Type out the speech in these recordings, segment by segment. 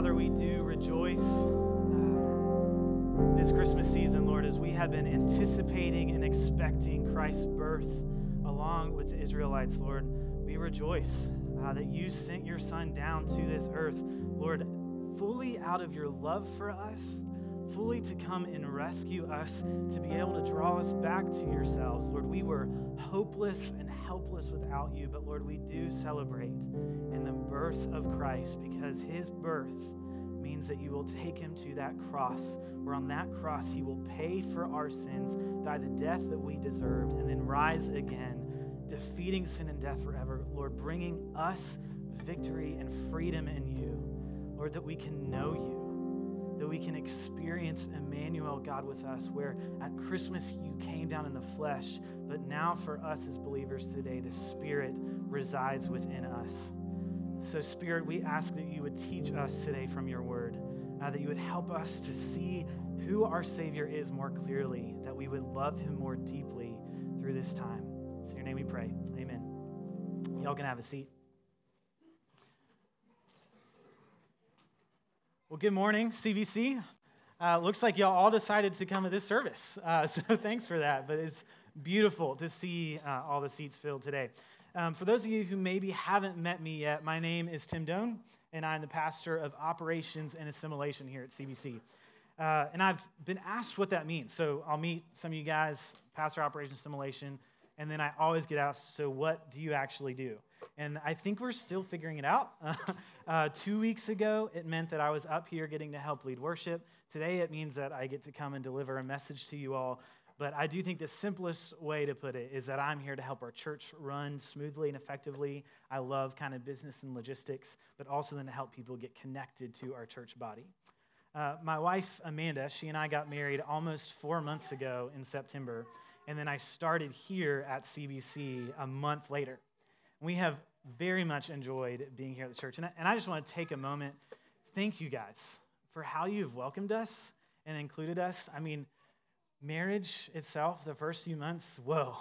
Father, we do rejoice uh, this Christmas season, Lord, as we have been anticipating and expecting Christ's birth along with the Israelites, Lord. We rejoice uh, that you sent your Son down to this earth, Lord, fully out of your love for us, fully to come and rescue us, to be able to draw us back to yourselves. Lord, we were hopeless and helpless without you, but Lord, we do celebrate birth of Christ because his birth means that you will take him to that cross, where on that cross he will pay for our sins, die the death that we deserved, and then rise again, defeating sin and death forever. Lord, bringing us victory and freedom in you. Lord, that we can know you, that we can experience Emmanuel, God, with us, where at Christmas you came down in the flesh, but now for us as believers today, the Spirit resides within us. So, Spirit, we ask that you would teach us today from your word, uh, that you would help us to see who our Savior is more clearly, that we would love him more deeply through this time. In your name we pray. Amen. Y'all can have a seat. Well, good morning, CBC. Uh, looks like y'all all decided to come to this service. Uh, so thanks for that. But it's beautiful to see uh, all the seats filled today. Um, for those of you who maybe haven't met me yet, my name is Tim Doan, and I'm the pastor of operations and assimilation here at CBC. Uh, and I've been asked what that means. So I'll meet some of you guys, pastor operations assimilation, and then I always get asked, so what do you actually do? And I think we're still figuring it out. uh, two weeks ago, it meant that I was up here getting to help lead worship. Today, it means that I get to come and deliver a message to you all but I do think the simplest way to put it is that I'm here to help our church run smoothly and effectively. I love kind of business and logistics, but also then to help people get connected to our church body. Uh, my wife, Amanda, she and I got married almost four months ago in September, and then I started here at CBC a month later. We have very much enjoyed being here at the church, and I, and I just want to take a moment. Thank you guys for how you've welcomed us and included us. I mean, marriage itself, the first few months, whoa,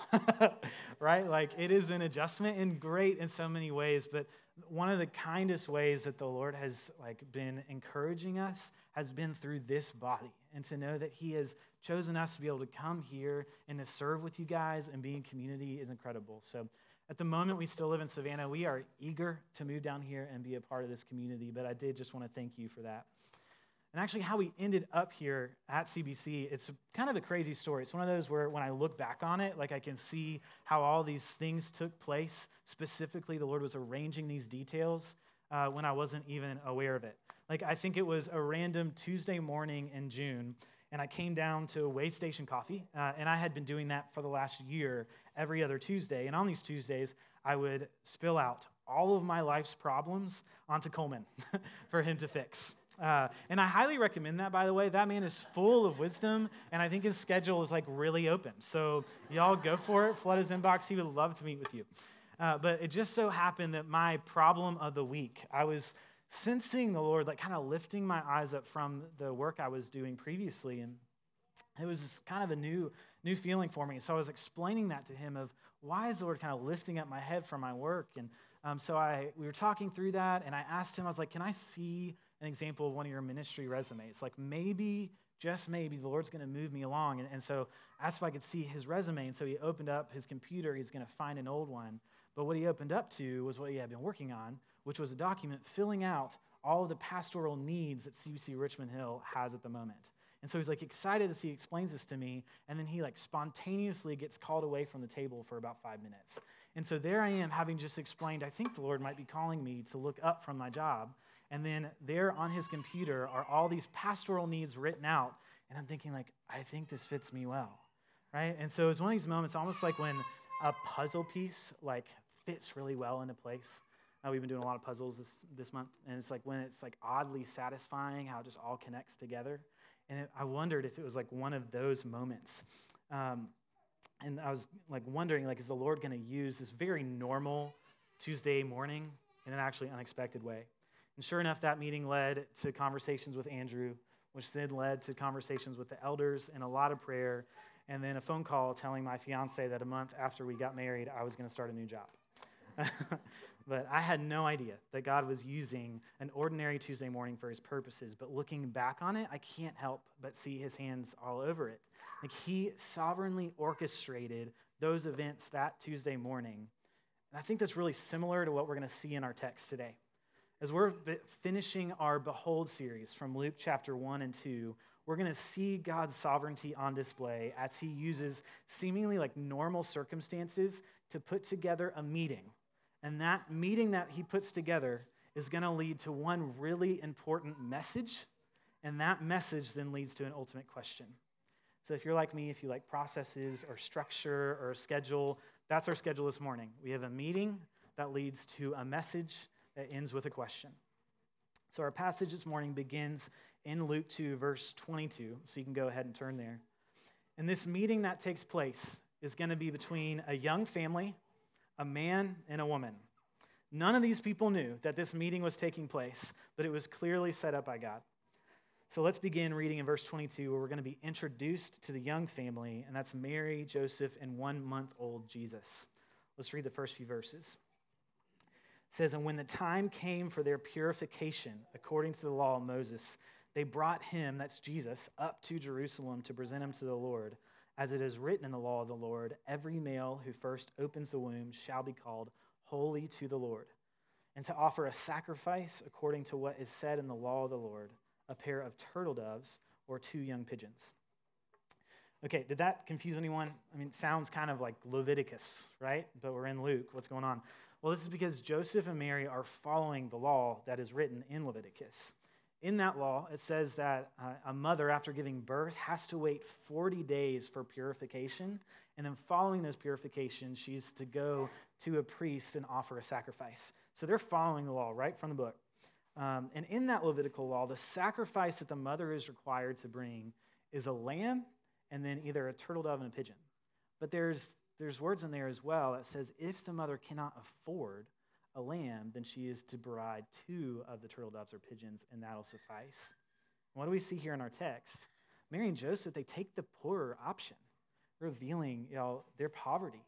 right? Like it is an adjustment and great in so many ways, but one of the kindest ways that the Lord has like been encouraging us has been through this body and to know that he has chosen us to be able to come here and to serve with you guys and be in community is incredible. So at the moment we still live in Savannah, we are eager to move down here and be a part of this community, but I did just want to thank you for that. And actually, how we ended up here at CBC, it's kind of a crazy story. It's one of those where when I look back on it, like I can see how all these things took place. Specifically, the Lord was arranging these details uh, when I wasn't even aware of it. Like, I think it was a random Tuesday morning in June, and I came down to Way Station Coffee, uh, and I had been doing that for the last year every other Tuesday. And on these Tuesdays, I would spill out all of my life's problems onto Coleman for him to fix. Uh, and I highly recommend that, by the way. That man is full of wisdom, and I think his schedule is like really open. So, y'all go for it. Flood his inbox. He would love to meet with you. Uh, but it just so happened that my problem of the week, I was sensing the Lord like kind of lifting my eyes up from the work I was doing previously. And it was kind of a new, new feeling for me. So I was explaining that to him of why is the Lord kind of lifting up my head from my work? And um, so I, we were talking through that, and I asked him, I was like, can I see an example of one of your ministry resumes. Like maybe, just maybe, the Lord's going to move me along. And, and so I asked if I could see his resume. And so he opened up his computer. He's going to find an old one. But what he opened up to was what he had been working on, which was a document filling out all of the pastoral needs that CBC Richmond Hill has at the moment. And so he's like excited as he explains this to me, and then he like spontaneously gets called away from the table for about five minutes. And so there I am, having just explained, I think the Lord might be calling me to look up from my job. And then there on his computer are all these pastoral needs written out. And I'm thinking, like, I think this fits me well, right? And so it's one of these moments, almost like when a puzzle piece like fits really well into place. Uh, we've been doing a lot of puzzles this, this month, and it's like when it's like oddly satisfying how it just all connects together. And it, I wondered if it was like one of those moments. Um, and I was like wondering, like, is the Lord going to use this very normal Tuesday morning in an actually unexpected way? And sure enough, that meeting led to conversations with Andrew, which then led to conversations with the elders and a lot of prayer, and then a phone call telling my fiance that a month after we got married, I was going to start a new job. but I had no idea that God was using an ordinary Tuesday morning for his purposes. But looking back on it, I can't help but see his hands all over it. Like he sovereignly orchestrated those events that Tuesday morning. And I think that's really similar to what we're going to see in our text today. As we're finishing our Behold series from Luke chapter 1 and 2, we're going to see God's sovereignty on display as he uses seemingly like normal circumstances to put together a meeting. And that meeting that he puts together is going to lead to one really important message. And that message then leads to an ultimate question. So if you're like me, if you like processes or structure or schedule, that's our schedule this morning. We have a meeting that leads to a message that ends with a question. So our passage this morning begins in Luke 2, verse 22. So you can go ahead and turn there. And this meeting that takes place is going to be between a young family, a man, and a woman. None of these people knew that this meeting was taking place, but it was clearly set up by God. So let's begin reading in verse 22, where we're going to be introduced to the young family, and that's Mary, Joseph, and one month old Jesus. Let's read the first few verses. Says, And when the time came for their purification, according to the law of Moses, they brought him, that's Jesus, up to Jerusalem to present him to the Lord. As it is written in the law of the Lord, every male who first opens the womb shall be called holy to the Lord, and to offer a sacrifice according to what is said in the law of the Lord a pair of turtle doves or two young pigeons. Okay, did that confuse anyone? I mean, sounds kind of like Leviticus, right? But we're in Luke. What's going on? Well, this is because Joseph and Mary are following the law that is written in Leviticus. In that law, it says that uh, a mother, after giving birth, has to wait 40 days for purification. And then, following those purifications, she's to go to a priest and offer a sacrifice. So they're following the law right from the book. Um, and in that Levitical law, the sacrifice that the mother is required to bring is a lamb and then either a turtle dove and a pigeon. But there's, there's words in there as well that says if the mother cannot afford a lamb, then she is to provide two of the turtle doves or pigeons, and that'll suffice. What do we see here in our text? Mary and Joseph, they take the poorer option, revealing you know, their poverty.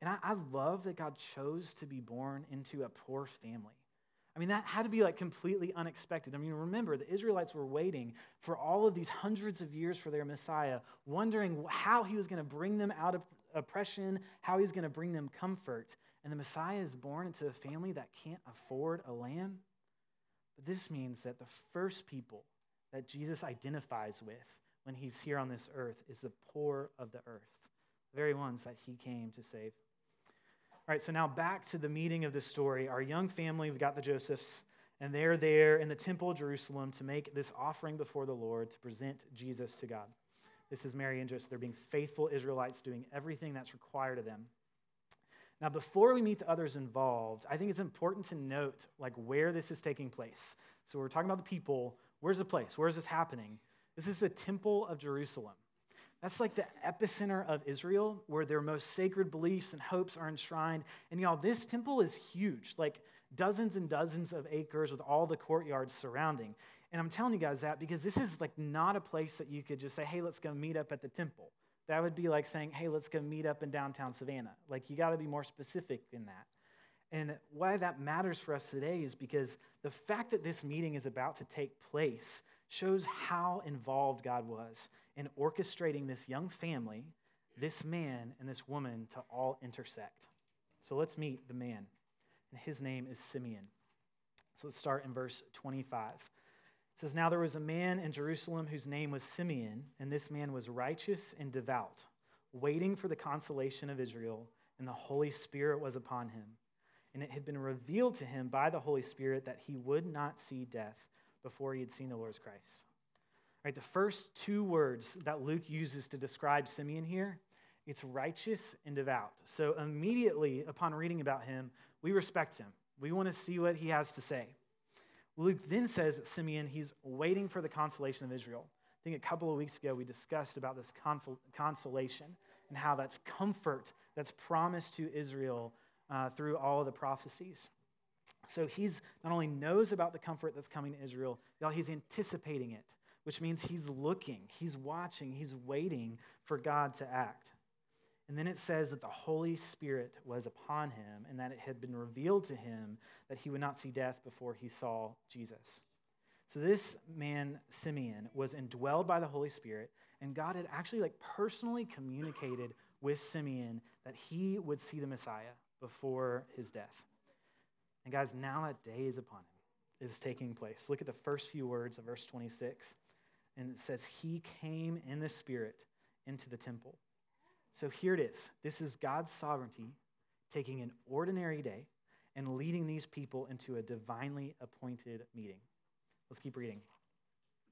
And I, I love that God chose to be born into a poor family. I mean, that had to be like completely unexpected. I mean, remember, the Israelites were waiting for all of these hundreds of years for their Messiah, wondering how he was going to bring them out of oppression, how he's going to bring them comfort. And the Messiah is born into a family that can't afford a lamb. But this means that the first people that Jesus identifies with when he's here on this earth is the poor of the earth, the very ones that he came to save. All right, so now back to the meeting of the story. Our young family, we've got the Josephs, and they're there in the temple of Jerusalem to make this offering before the Lord to present Jesus to God. This is Mary and Joseph. They're being faithful Israelites, doing everything that's required of them. Now, before we meet the others involved, I think it's important to note like where this is taking place. So we're talking about the people. Where's the place? Where is this happening? This is the temple of Jerusalem. That's like the epicenter of Israel where their most sacred beliefs and hopes are enshrined. And y'all, this temple is huge, like dozens and dozens of acres with all the courtyards surrounding. And I'm telling you guys that because this is like not a place that you could just say, hey, let's go meet up at the temple. That would be like saying, hey, let's go meet up in downtown Savannah. Like, you got to be more specific than that. And why that matters for us today is because the fact that this meeting is about to take place shows how involved God was in orchestrating this young family, this man, and this woman to all intersect. So let's meet the man. And his name is Simeon. So let's start in verse 25. It says, Now there was a man in Jerusalem whose name was Simeon, and this man was righteous and devout, waiting for the consolation of Israel, and the Holy Spirit was upon him. And it had been revealed to him by the Holy Spirit that he would not see death before he had seen the Lord's Christ. Right, the first two words that Luke uses to describe Simeon here, it's righteous and devout. So immediately upon reading about him, we respect him. We want to see what he has to say. Luke then says that Simeon, he's waiting for the consolation of Israel. I think a couple of weeks ago we discussed about this consolation and how that's comfort that's promised to Israel uh, through all the prophecies. So he's not only knows about the comfort that's coming to Israel, y'all, he's anticipating it which means he's looking, he's watching, he's waiting for God to act. And then it says that the Holy Spirit was upon him and that it had been revealed to him that he would not see death before he saw Jesus. So this man, Simeon, was indwelled by the Holy Spirit, and God had actually like personally communicated with Simeon that he would see the Messiah before his death. And guys, now that day is upon him, is taking place. Look at the first few words of verse 26. And it says, He came in the Spirit into the temple. So here it is. This is God's sovereignty taking an ordinary day and leading these people into a divinely appointed meeting. Let's keep reading.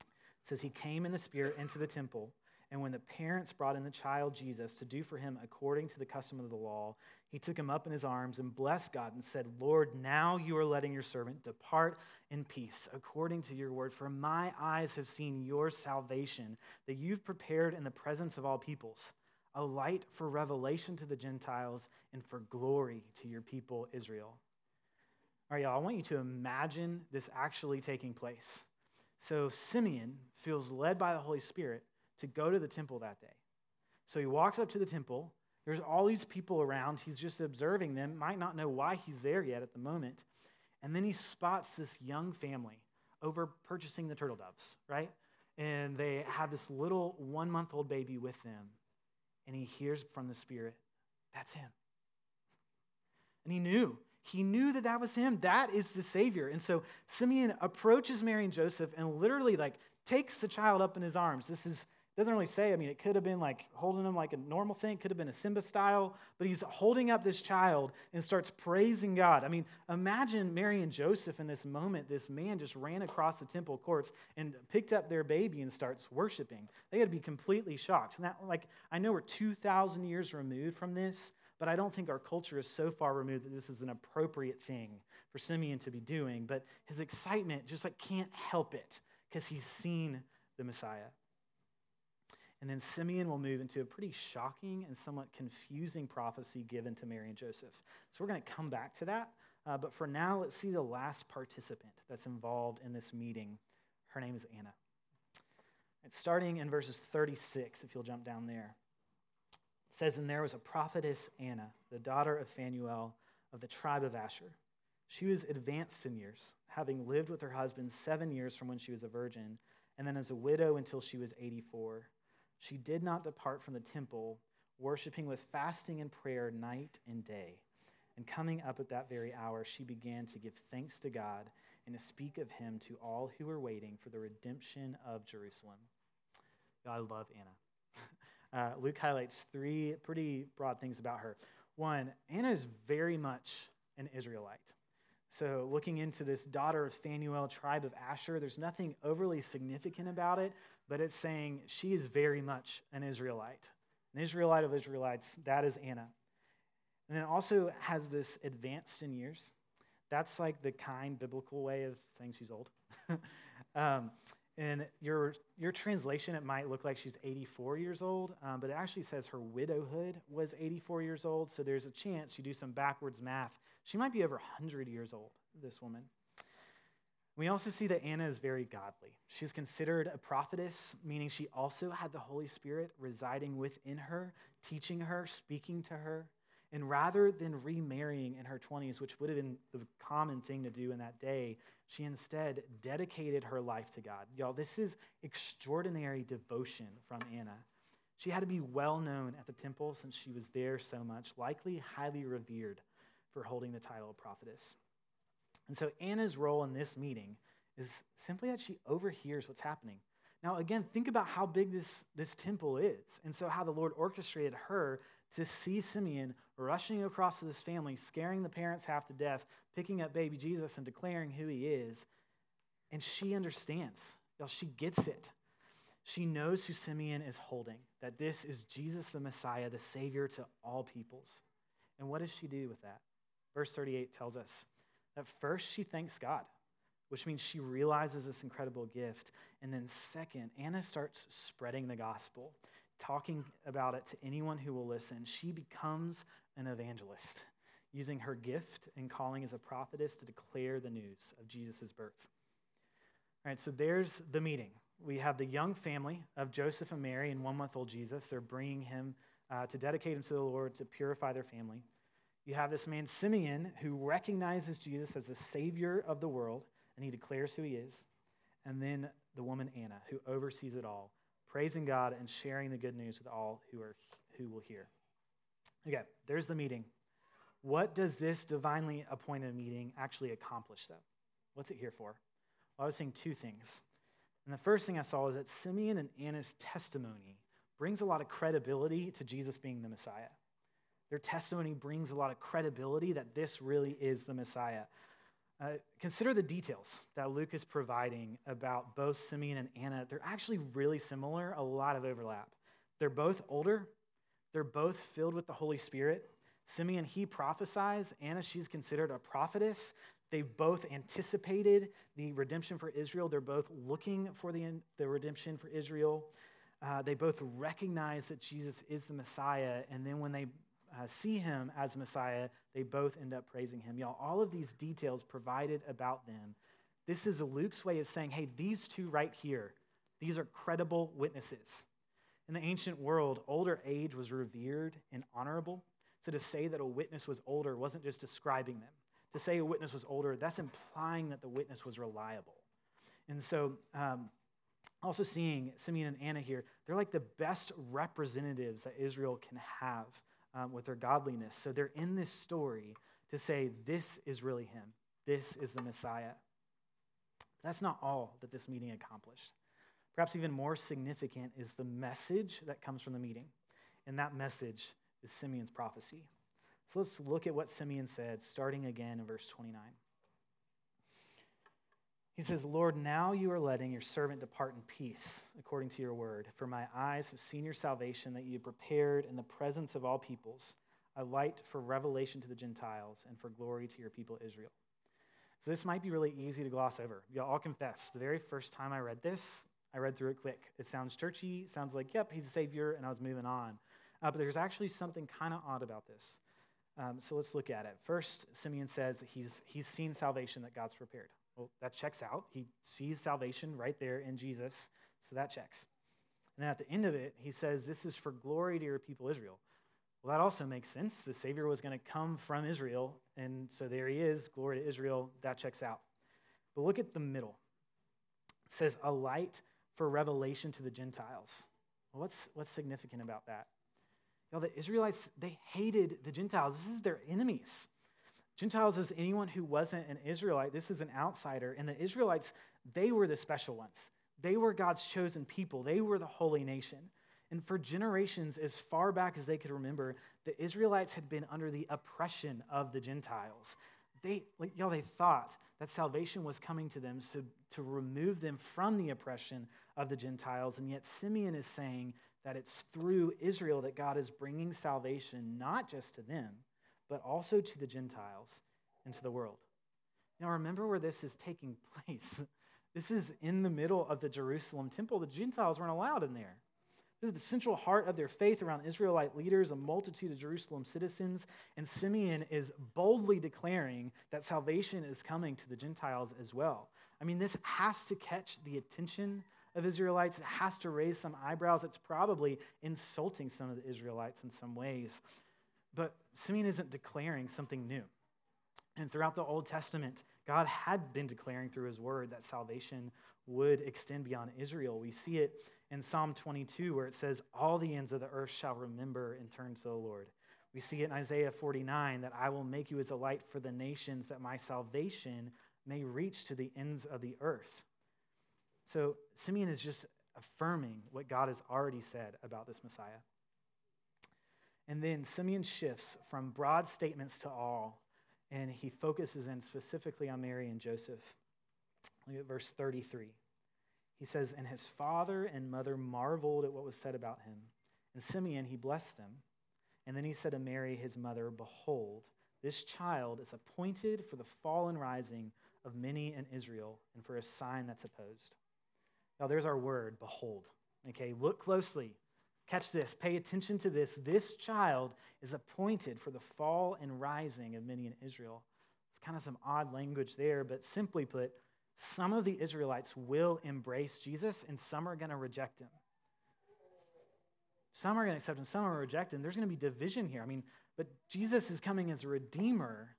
It says, He came in the Spirit into the temple. And when the parents brought in the child Jesus to do for him according to the custom of the law, he took him up in his arms and blessed God and said, Lord, now you are letting your servant depart in peace according to your word. For my eyes have seen your salvation that you've prepared in the presence of all peoples, a light for revelation to the Gentiles and for glory to your people Israel. All right, y'all, I want you to imagine this actually taking place. So Simeon feels led by the Holy Spirit to go to the temple that day. So he walks up to the temple. There's all these people around. He's just observing them, might not know why he's there yet at the moment. And then he spots this young family over purchasing the turtle doves, right? And they have this little one month old baby with them. And he hears from the Spirit, that's him. And he knew. He knew that that was him. That is the Savior. And so Simeon approaches Mary and Joseph and literally like takes the child up in his arms. This is doesn't really say. I mean, it could have been like holding him like a normal thing, could have been a Simba style, but he's holding up this child and starts praising God. I mean, imagine Mary and Joseph in this moment. This man just ran across the temple courts and picked up their baby and starts worshiping. They had to be completely shocked. And that, like, I know we're 2,000 years removed from this, but I don't think our culture is so far removed that this is an appropriate thing for Simeon to be doing. But his excitement just like can't help it because he's seen the Messiah. And then Simeon will move into a pretty shocking and somewhat confusing prophecy given to Mary and Joseph. So we're going to come back to that. Uh, but for now, let's see the last participant that's involved in this meeting. Her name is Anna. It's starting in verses 36, if you'll jump down there. It says, And there was a prophetess, Anna, the daughter of Phanuel of the tribe of Asher. She was advanced in years, having lived with her husband seven years from when she was a virgin, and then as a widow until she was 84. She did not depart from the temple, worshiping with fasting and prayer night and day. And coming up at that very hour, she began to give thanks to God and to speak of him to all who were waiting for the redemption of Jerusalem. I love Anna. Uh, Luke highlights three pretty broad things about her. One, Anna is very much an Israelite. So, looking into this daughter of Phanuel, tribe of Asher, there's nothing overly significant about it, but it's saying she is very much an Israelite. An Israelite of Israelites, that is Anna. And then also has this advanced in years. That's like the kind biblical way of saying she's old. um, in your, your translation, it might look like she's 84 years old, um, but it actually says her widowhood was 84 years old. So there's a chance you do some backwards math. She might be over 100 years old, this woman. We also see that Anna is very godly. She's considered a prophetess, meaning she also had the Holy Spirit residing within her, teaching her, speaking to her. And rather than remarrying in her 20s, which would have been the common thing to do in that day, she instead dedicated her life to God. Y'all, this is extraordinary devotion from Anna. She had to be well known at the temple since she was there so much, likely highly revered for holding the title of prophetess. And so Anna's role in this meeting is simply that she overhears what's happening. Now, again, think about how big this, this temple is. And so, how the Lord orchestrated her to see Simeon rushing across to this family, scaring the parents half to death, picking up baby Jesus and declaring who he is. And she understands. Y'all, she gets it. She knows who Simeon is holding, that this is Jesus the Messiah, the Savior to all peoples. And what does she do with that? Verse 38 tells us that first she thanks God, which means she realizes this incredible gift. And then, second, Anna starts spreading the gospel, talking about it to anyone who will listen. She becomes an evangelist, using her gift and calling as a prophetess to declare the news of Jesus' birth. All right, so there's the meeting. We have the young family of Joseph and Mary and one month old Jesus. They're bringing him uh, to dedicate him to the Lord, to purify their family. You have this man, Simeon, who recognizes Jesus as the Savior of the world, and he declares who he is. And then the woman, Anna, who oversees it all, praising God and sharing the good news with all who, are, who will hear. Okay, there's the meeting. What does this divinely appointed meeting actually accomplish, though? What's it here for? Well, I was saying two things. And the first thing I saw is that Simeon and Anna's testimony brings a lot of credibility to Jesus being the Messiah. Their testimony brings a lot of credibility that this really is the Messiah. Uh, consider the details that Luke is providing about both Simeon and Anna. They're actually really similar, a lot of overlap. They're both older, they're both filled with the Holy Spirit. Simeon, he prophesies. Anna, she's considered a prophetess. They both anticipated the redemption for Israel. They're both looking for the, the redemption for Israel. Uh, they both recognize that Jesus is the Messiah. And then when they uh, see him as Messiah, they both end up praising him. Y'all, all of these details provided about them. This is Luke's way of saying, hey, these two right here, these are credible witnesses. In the ancient world, older age was revered and honorable. So to say that a witness was older wasn't just describing them. To say a witness was older, that's implying that the witness was reliable. And so, um, also seeing Simeon and Anna here, they're like the best representatives that Israel can have um, with their godliness. So they're in this story to say, this is really him. This is the Messiah. But that's not all that this meeting accomplished. Perhaps even more significant is the message that comes from the meeting. And that message is Simeon's prophecy. So let's look at what Simeon said, starting again in verse 29. He says, Lord, now you are letting your servant depart in peace, according to your word. For my eyes have seen your salvation that you have prepared in the presence of all peoples, a light for revelation to the Gentiles and for glory to your people Israel. So this might be really easy to gloss over. Y'all all confess, the very first time I read this, I read through it quick. It sounds churchy, sounds like, yep, he's a savior, and I was moving on. Uh, but there's actually something kind of odd about this. Um, so let's look at it. First, Simeon says that he's, he's seen salvation that God's prepared. Well, that checks out. He sees salvation right there in Jesus, so that checks. And then at the end of it, he says, This is for glory to your people Israel. Well, that also makes sense. The Savior was going to come from Israel, and so there he is, glory to Israel. That checks out. But look at the middle. It says, A light for revelation to the Gentiles. Well, what's, what's significant about that? You know, the Israelites, they hated the Gentiles. This is their enemies. Gentiles is anyone who wasn't an Israelite. This is an outsider. And the Israelites, they were the special ones. They were God's chosen people. They were the holy nation. And for generations, as far back as they could remember, the Israelites had been under the oppression of the Gentiles. They, like, y'all, they thought that salvation was coming to them to, to remove them from the oppression of the Gentiles. And yet, Simeon is saying that it's through Israel that God is bringing salvation, not just to them, but also to the Gentiles and to the world. Now, remember where this is taking place. This is in the middle of the Jerusalem temple. The Gentiles weren't allowed in there. This is the central heart of their faith around Israelite leaders, a multitude of Jerusalem citizens. And Simeon is boldly declaring that salvation is coming to the Gentiles as well. I mean, this has to catch the attention of Israelites. It has to raise some eyebrows. It's probably insulting some of the Israelites in some ways. But Simeon isn't declaring something new. And throughout the Old Testament, God had been declaring through his word that salvation would extend beyond Israel. We see it in Psalm 22, where it says, All the ends of the earth shall remember and turn to the Lord. We see it in Isaiah 49 that I will make you as a light for the nations, that my salvation may reach to the ends of the earth. So Simeon is just affirming what God has already said about this Messiah. And then Simeon shifts from broad statements to all, and he focuses in specifically on Mary and Joseph. Look at verse 33. He says, And his father and mother marveled at what was said about him. And Simeon, he blessed them. And then he said to Mary, his mother, Behold, this child is appointed for the fall and rising of many in Israel, and for a sign that's opposed. Now, there's our word, behold. Okay, look closely. Catch this. Pay attention to this. This child is appointed for the fall and rising of many in Israel. It's kind of some odd language there, but simply put, some of the Israelites will embrace Jesus and some are going to reject him. Some are going to accept him, some are reject him. There's going to be division here. I mean, but Jesus is coming as a redeemer.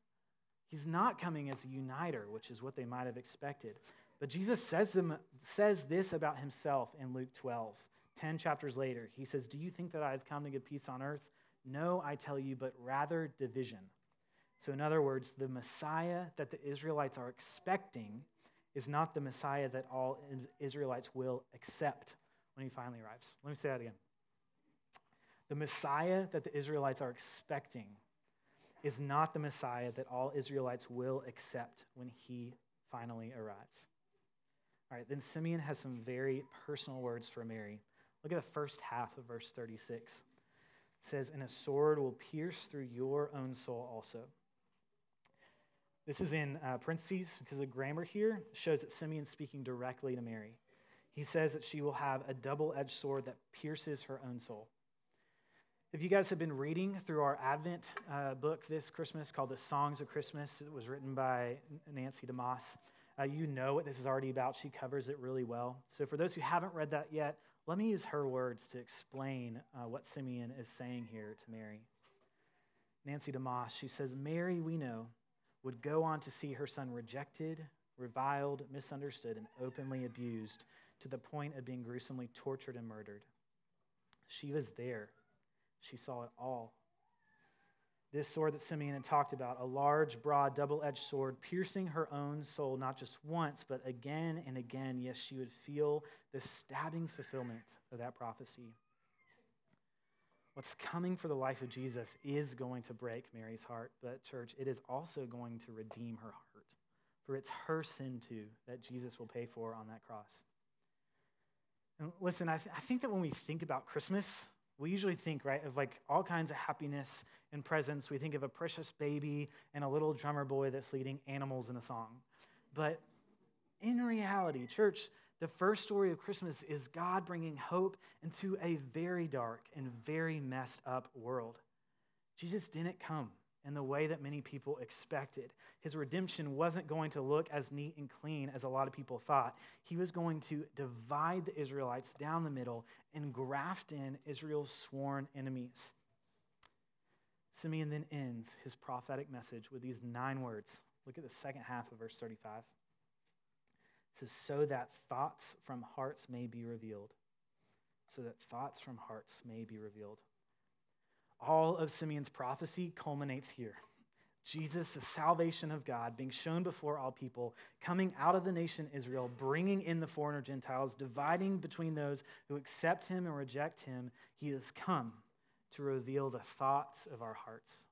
He's not coming as a uniter, which is what they might have expected. But Jesus says, them, says this about himself in Luke 12, 10 chapters later. He says, Do you think that I've come to give peace on earth? No, I tell you, but rather division. So, in other words, the Messiah that the Israelites are expecting is not the Messiah that all Israelites will accept when he finally arrives. Let me say that again. The Messiah that the Israelites are expecting is not the Messiah that all Israelites will accept when he finally arrives. All right, then Simeon has some very personal words for Mary. Look at the first half of verse 36. It says, And a sword will pierce through your own soul also. This is in uh, parentheses because the grammar here shows that Simeon's speaking directly to Mary. He says that she will have a double edged sword that pierces her own soul. If you guys have been reading through our Advent uh, book this Christmas called The Songs of Christmas, it was written by Nancy DeMoss. Uh, you know what this is already about. She covers it really well. So, for those who haven't read that yet, let me use her words to explain uh, what Simeon is saying here to Mary. Nancy DeMoss, she says, Mary, we know, would go on to see her son rejected, reviled, misunderstood, and openly abused to the point of being gruesomely tortured and murdered. She was there. She saw it all. This sword that Simeon had talked about, a large, broad, double edged sword, piercing her own soul not just once, but again and again. Yes, she would feel the stabbing fulfillment of that prophecy. What's coming for the life of Jesus is going to break Mary's heart, but, church, it is also going to redeem her heart. For it's her sin, too, that Jesus will pay for on that cross. And listen, I, th- I think that when we think about Christmas, we usually think, right, of like all kinds of happiness and presents. We think of a precious baby and a little drummer boy that's leading animals in a song. But in reality, church, the first story of Christmas is God bringing hope into a very dark and very messed up world. Jesus didn't come in the way that many people expected. His redemption wasn't going to look as neat and clean as a lot of people thought. He was going to divide the Israelites down the middle and graft in Israel's sworn enemies. Simeon then ends his prophetic message with these nine words. Look at the second half of verse 35. It says, So that thoughts from hearts may be revealed. So that thoughts from hearts may be revealed all of Simeon's prophecy culminates here. Jesus, the salvation of God, being shown before all people, coming out of the nation Israel, bringing in the foreigner Gentiles, dividing between those who accept him and reject him, he has come to reveal the thoughts of our hearts.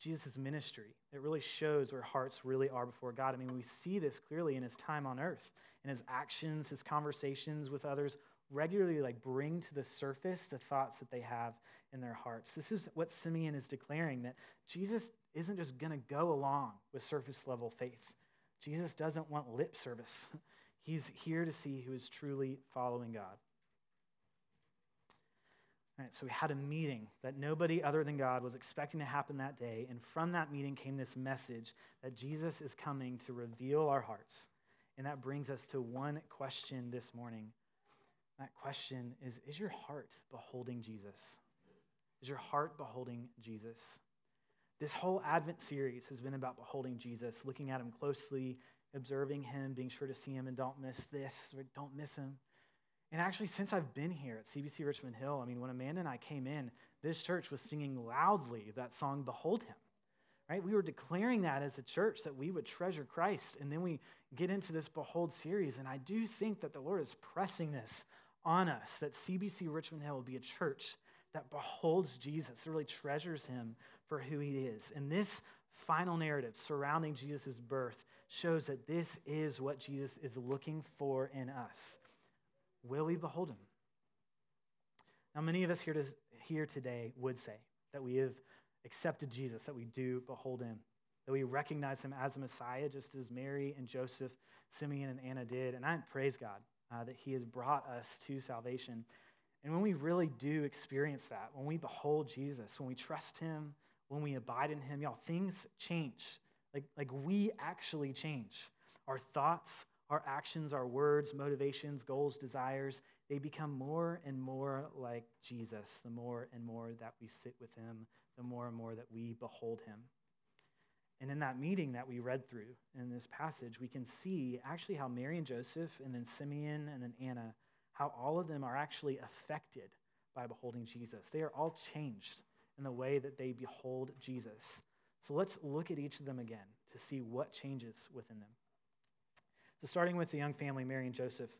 Jesus' ministry, it really shows where hearts really are before God. I mean, we see this clearly in his time on earth, in his actions, his conversations with others, regularly like bring to the surface the thoughts that they have in their hearts. This is what Simeon is declaring that Jesus isn't just going to go along with surface level faith. Jesus doesn't want lip service. He's here to see who is truly following God. All right, so we had a meeting that nobody other than God was expecting to happen that day. And from that meeting came this message that Jesus is coming to reveal our hearts. And that brings us to one question this morning. That question is Is your heart beholding Jesus? Is your heart beholding Jesus? This whole Advent series has been about beholding Jesus, looking at him closely, observing him, being sure to see him and don't miss this or don't miss him. And actually, since I've been here at CBC Richmond Hill, I mean, when Amanda and I came in, this church was singing loudly that song, Behold Him. Right? We were declaring that as a church that we would treasure Christ. And then we get into this Behold series. And I do think that the Lord is pressing this on us that CBC Richmond Hill will be a church that beholds Jesus, that really treasures him for who he is. And this final narrative surrounding Jesus' birth shows that this is what Jesus is looking for in us. Will we behold him? Now, many of us here, to, here today would say that we have accepted Jesus, that we do behold him, that we recognize him as a Messiah, just as Mary and Joseph, Simeon and Anna did. And I praise God uh, that he has brought us to salvation. And when we really do experience that, when we behold Jesus, when we trust him, when we abide in him, y'all, things change. Like, like we actually change. Our thoughts, our actions, our words, motivations, goals, desires, they become more and more like Jesus the more and more that we sit with him, the more and more that we behold him. And in that meeting that we read through in this passage, we can see actually how Mary and Joseph, and then Simeon, and then Anna, how all of them are actually affected by beholding Jesus. They are all changed in the way that they behold Jesus. So let's look at each of them again to see what changes within them. So, starting with the young family, Mary and Joseph,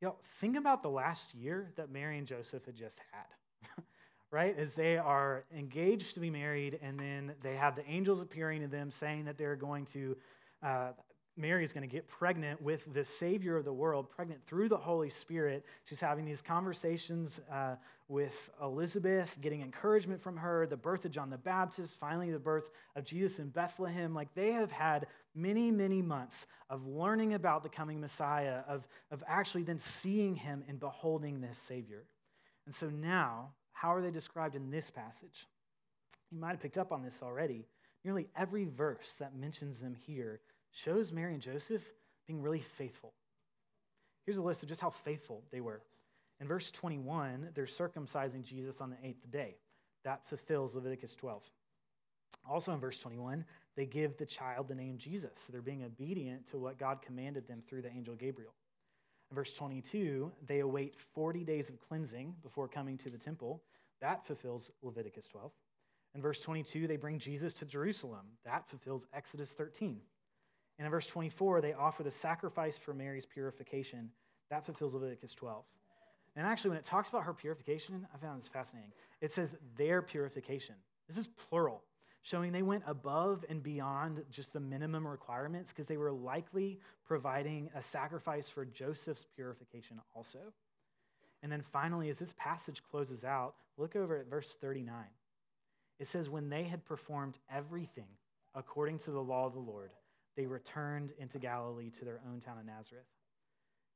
you know, think about the last year that Mary and Joseph had just had, right? As they are engaged to be married, and then they have the angels appearing to them saying that they're going to uh, Mary is going to get pregnant with the Savior of the world, pregnant through the Holy Spirit. She's having these conversations uh, with Elizabeth, getting encouragement from her, the birth of John the Baptist, finally, the birth of Jesus in Bethlehem. Like they have had many, many months of learning about the coming Messiah, of, of actually then seeing him and beholding this Savior. And so now, how are they described in this passage? You might have picked up on this already. Nearly every verse that mentions them here shows Mary and Joseph being really faithful. Here's a list of just how faithful they were. In verse 21, they're circumcising Jesus on the eighth day. That fulfills Leviticus 12. Also in verse 21, they give the child the name Jesus. So they're being obedient to what God commanded them through the angel Gabriel. Verse 22, they await 40 days of cleansing before coming to the temple. That fulfills Leviticus 12. In verse 22, they bring Jesus to Jerusalem. That fulfills Exodus 13. And in verse 24, they offer the sacrifice for Mary's purification. That fulfills Leviticus 12. And actually, when it talks about her purification, I found this fascinating. It says their purification. This is plural, showing they went above and beyond just the minimum requirements because they were likely providing a sacrifice for Joseph's purification also. And then finally, as this passage closes out, look over at verse 39. It says, When they had performed everything according to the law of the Lord, they returned into Galilee to their own town of Nazareth.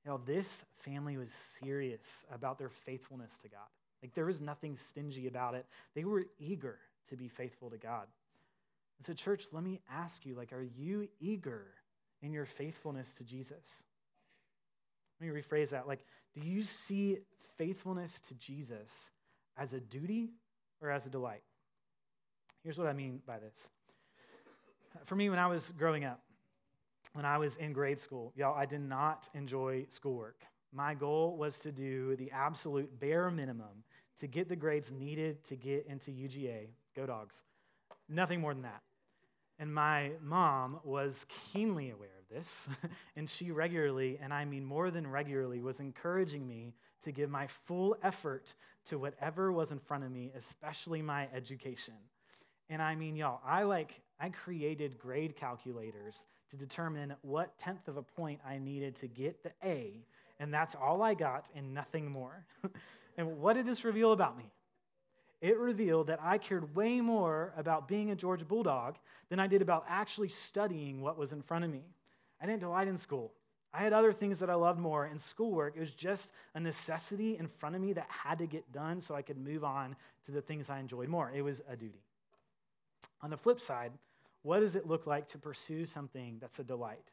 Now, this family was serious about their faithfulness to God. Like there was nothing stingy about it. They were eager to be faithful to God. And so, church, let me ask you, like, are you eager in your faithfulness to Jesus? Let me rephrase that. Like, do you see faithfulness to Jesus as a duty or as a delight? Here's what I mean by this. For me, when I was growing up, when I was in grade school, y'all, I did not enjoy schoolwork. My goal was to do the absolute bare minimum to get the grades needed to get into UGA. Go dogs. Nothing more than that. And my mom was keenly aware of this, and she regularly, and I mean more than regularly, was encouraging me to give my full effort to whatever was in front of me, especially my education. And I mean, y'all, I like, I created grade calculators to determine what tenth of a point I needed to get the A, and that's all I got and nothing more. and what did this reveal about me? It revealed that I cared way more about being a Georgia Bulldog than I did about actually studying what was in front of me. I didn't delight in school. I had other things that I loved more, and schoolwork it was just a necessity in front of me that had to get done so I could move on to the things I enjoyed more. It was a duty. On the flip side, what does it look like to pursue something that's a delight?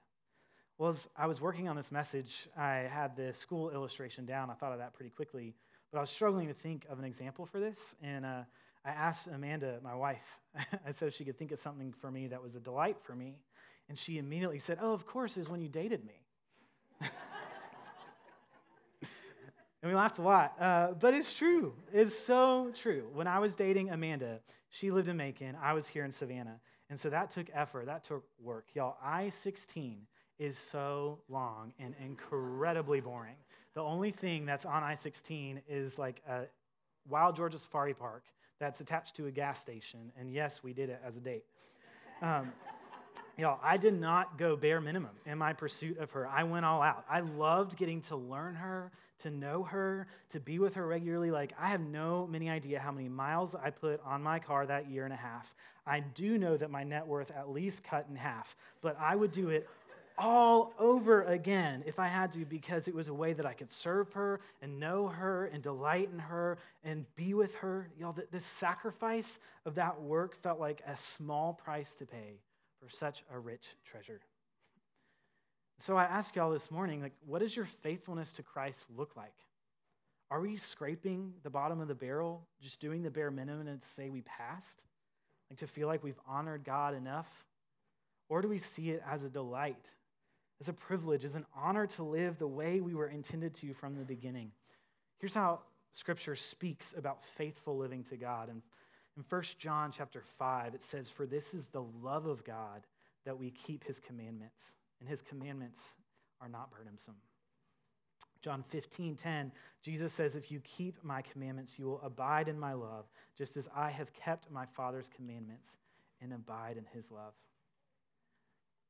Well, as I was working on this message, I had the school illustration down. I thought of that pretty quickly, but I was struggling to think of an example for this. And uh, I asked Amanda, my wife, I said if she could think of something for me that was a delight for me. And she immediately said, Oh, of course, it was when you dated me. and we laughed a lot. Uh, but it's true. It's so true. When I was dating Amanda, she lived in Macon, I was here in Savannah. And so that took effort, that took work. Y'all, I 16 is so long and incredibly boring. The only thing that's on I 16 is like a Wild Georgia Safari Park that's attached to a gas station. And yes, we did it as a date. Um, Y'all, I did not go bare minimum in my pursuit of her. I went all out. I loved getting to learn her, to know her, to be with her regularly. Like, I have no many idea how many miles I put on my car that year and a half. I do know that my net worth at least cut in half, but I would do it all over again if I had to because it was a way that I could serve her and know her and delight in her and be with her. Y'all, this sacrifice of that work felt like a small price to pay for such a rich treasure. So I ask y'all this morning, like, what does your faithfulness to Christ look like? Are we scraping the bottom of the barrel, just doing the bare minimum and say we passed? Like to feel like we've honored God enough? Or do we see it as a delight, as a privilege, as an honor to live the way we were intended to from the beginning? Here's how Scripture speaks about faithful living to God. In 1 John chapter 5, it says, For this is the love of God that we keep his commandments, and his commandments are not burdensome. John 15, 10, Jesus says, If you keep my commandments, you will abide in my love, just as I have kept my Father's commandments and abide in his love.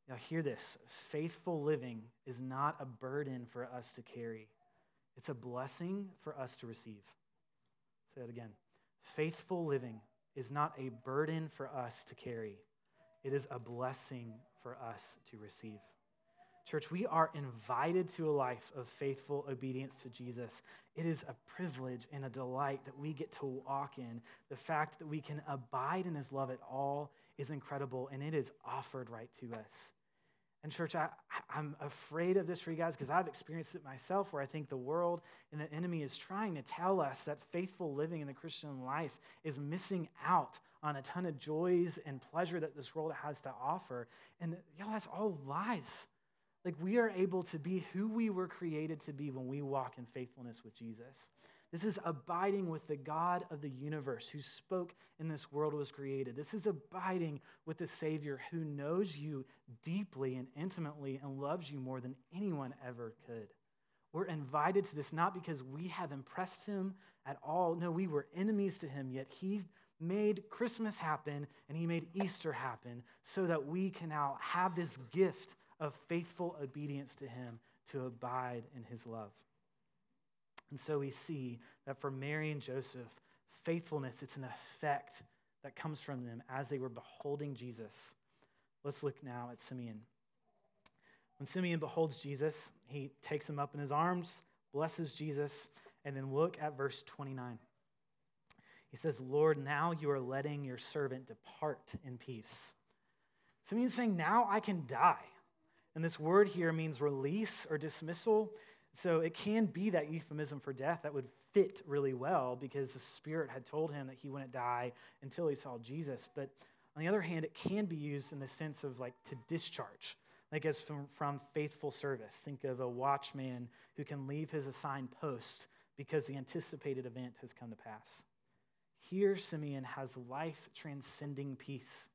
Now, hear this faithful living is not a burden for us to carry, it's a blessing for us to receive. Say it again. Faithful living is not a burden for us to carry, it is a blessing for us to receive. Church, we are invited to a life of faithful obedience to Jesus. It is a privilege and a delight that we get to walk in. The fact that we can abide in his love at all is incredible, and it is offered right to us. And, church, I, I'm afraid of this for you guys because I've experienced it myself where I think the world and the enemy is trying to tell us that faithful living in the Christian life is missing out on a ton of joys and pleasure that this world has to offer. And, y'all, that's all lies. Like, we are able to be who we were created to be when we walk in faithfulness with Jesus. This is abiding with the God of the universe who spoke and this world was created. This is abiding with the Savior who knows you deeply and intimately and loves you more than anyone ever could. We're invited to this not because we have impressed him at all. No, we were enemies to him, yet he made Christmas happen and he made Easter happen so that we can now have this gift of faithful obedience to him to abide in his love. And so we see that for Mary and Joseph, faithfulness, it's an effect that comes from them as they were beholding Jesus. Let's look now at Simeon. When Simeon beholds Jesus, he takes him up in his arms, blesses Jesus, and then look at verse 29. He says, Lord, now you are letting your servant depart in peace. Simeon's saying, Now I can die. And this word here means release or dismissal. So it can be that euphemism for death that would fit really well because the Spirit had told him that he wouldn't die until he saw Jesus. But on the other hand, it can be used in the sense of like to discharge, like as from, from faithful service. Think of a watchman who can leave his assigned post because the anticipated event has come to pass. Here, Simeon has life transcending peace.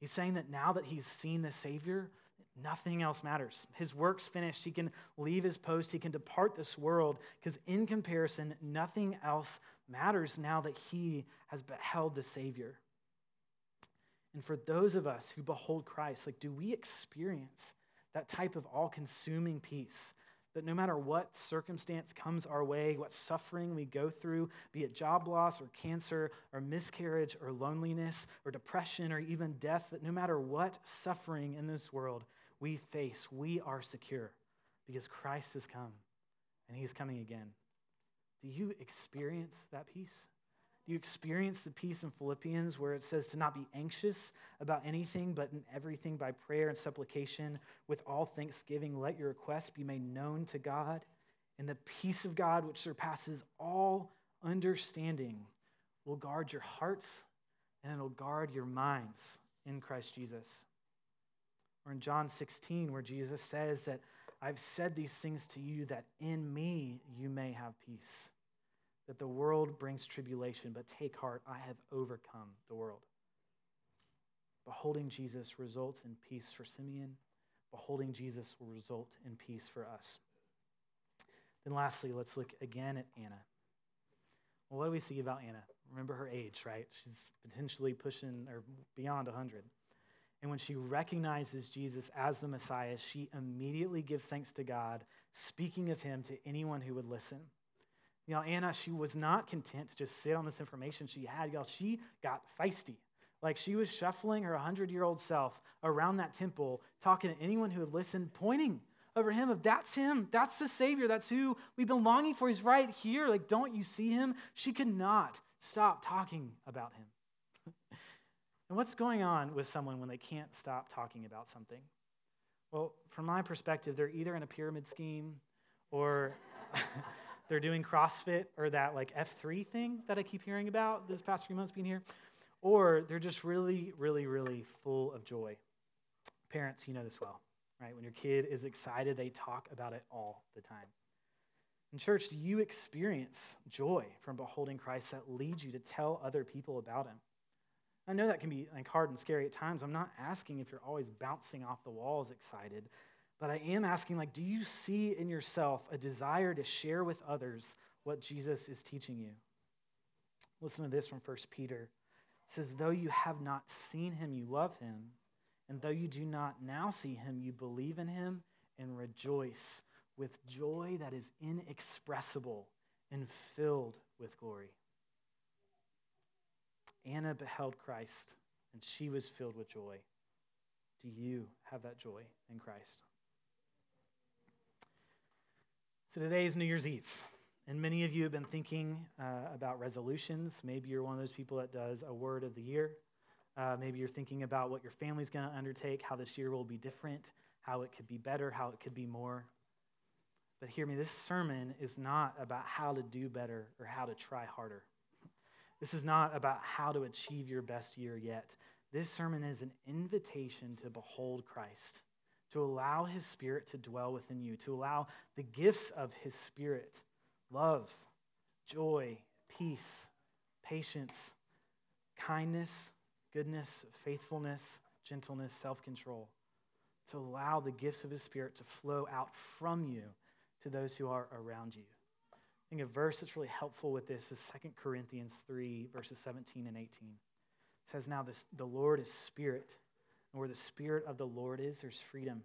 He's saying that now that he's seen the Savior, Nothing else matters. His work's finished. He can leave his post. He can depart this world because, in comparison, nothing else matters now that he has beheld the Savior. And for those of us who behold Christ, like, do we experience that type of all consuming peace? That no matter what circumstance comes our way, what suffering we go through, be it job loss or cancer or miscarriage or loneliness or depression or even death, that no matter what suffering in this world, we face, we are secure because Christ has come and he's coming again. Do you experience that peace? Do you experience the peace in Philippians where it says to not be anxious about anything, but in everything by prayer and supplication, with all thanksgiving, let your requests be made known to God? And the peace of God, which surpasses all understanding, will guard your hearts and it'll guard your minds in Christ Jesus. Or in John 16, where Jesus says that I've said these things to you that in me you may have peace. That the world brings tribulation, but take heart, I have overcome the world. Beholding Jesus results in peace for Simeon. Beholding Jesus will result in peace for us. Then, lastly, let's look again at Anna. Well, what do we see about Anna? Remember her age, right? She's potentially pushing or beyond 100. And when she recognizes Jesus as the Messiah, she immediately gives thanks to God, speaking of him to anyone who would listen. Know, Anna, she was not content to just sit on this information she had. Y'all, she got feisty. Like she was shuffling her 100 year old self around that temple, talking to anyone who would listen, pointing over him of that's him, that's the Savior, that's who we've been longing for. He's right here. Like, don't you see him? She could not stop talking about him. And what's going on with someone when they can't stop talking about something? Well, from my perspective, they're either in a pyramid scheme or they're doing CrossFit or that like F3 thing that I keep hearing about this past few months being here, or they're just really, really, really full of joy. Parents, you know this well, right? When your kid is excited, they talk about it all the time. In church, do you experience joy from beholding Christ that leads you to tell other people about him? I know that can be like hard and scary at times. I'm not asking if you're always bouncing off the walls excited, but I am asking like do you see in yourself a desire to share with others what Jesus is teaching you? Listen to this from 1 Peter. It says, Though you have not seen him, you love him. And though you do not now see him, you believe in him and rejoice with joy that is inexpressible and filled with glory. Anna beheld Christ, and she was filled with joy. Do you have that joy in Christ? So today is New Year's Eve, and many of you have been thinking uh, about resolutions. Maybe you're one of those people that does a word of the year. Uh, maybe you're thinking about what your family's going to undertake, how this year will be different, how it could be better, how it could be more. But hear me, this sermon is not about how to do better or how to try harder. This is not about how to achieve your best year yet. This sermon is an invitation to behold Christ, to allow his spirit to dwell within you, to allow the gifts of his spirit love, joy, peace, patience, kindness, goodness, faithfulness, gentleness, self control, to allow the gifts of his spirit to flow out from you to those who are around you. I think a verse that's really helpful with this is 2 Corinthians 3, verses 17 and 18. It says, Now this, the Lord is spirit, and where the spirit of the Lord is, there's freedom.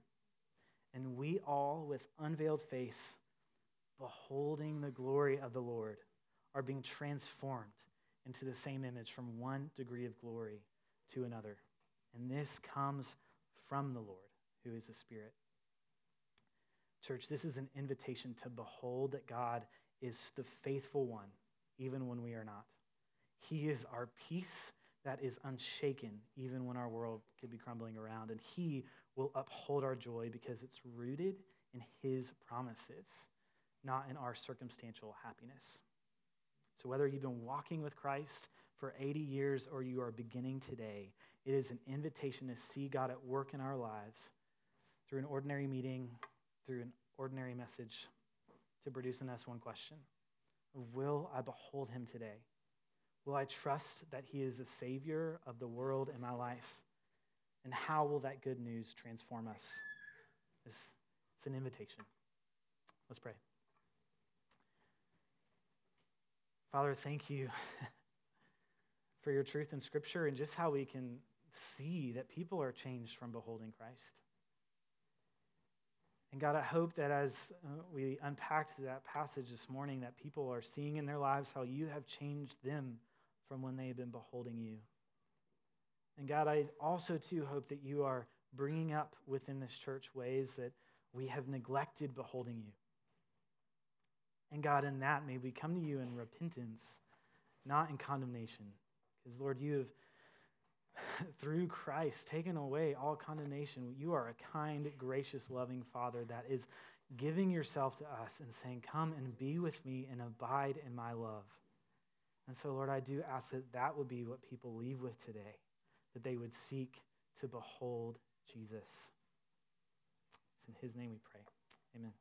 And we all, with unveiled face, beholding the glory of the Lord, are being transformed into the same image from one degree of glory to another. And this comes from the Lord, who is the Spirit. Church, this is an invitation to behold that God is the faithful one, even when we are not. He is our peace that is unshaken, even when our world could be crumbling around. And He will uphold our joy because it's rooted in His promises, not in our circumstantial happiness. So, whether you've been walking with Christ for 80 years or you are beginning today, it is an invitation to see God at work in our lives through an ordinary meeting, through an ordinary message, to produce in us one question Will I behold him today? Will I trust that he is the Savior of the world in my life? And how will that good news transform us? It's, it's an invitation. Let's pray. Father, thank you for your truth in Scripture and just how we can see that people are changed from beholding Christ. And God, I hope that as uh, we unpacked that passage this morning, that people are seeing in their lives how you have changed them from when they have been beholding you. And God, I also too hope that you are bringing up within this church ways that we have neglected beholding you. And God, in that, may we come to you in repentance, not in condemnation. Because, Lord, you have through Christ, taken away all condemnation. You are a kind, gracious, loving Father that is giving yourself to us and saying, Come and be with me and abide in my love. And so, Lord, I do ask that that would be what people leave with today, that they would seek to behold Jesus. It's in his name we pray. Amen.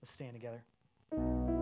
Let's stand together.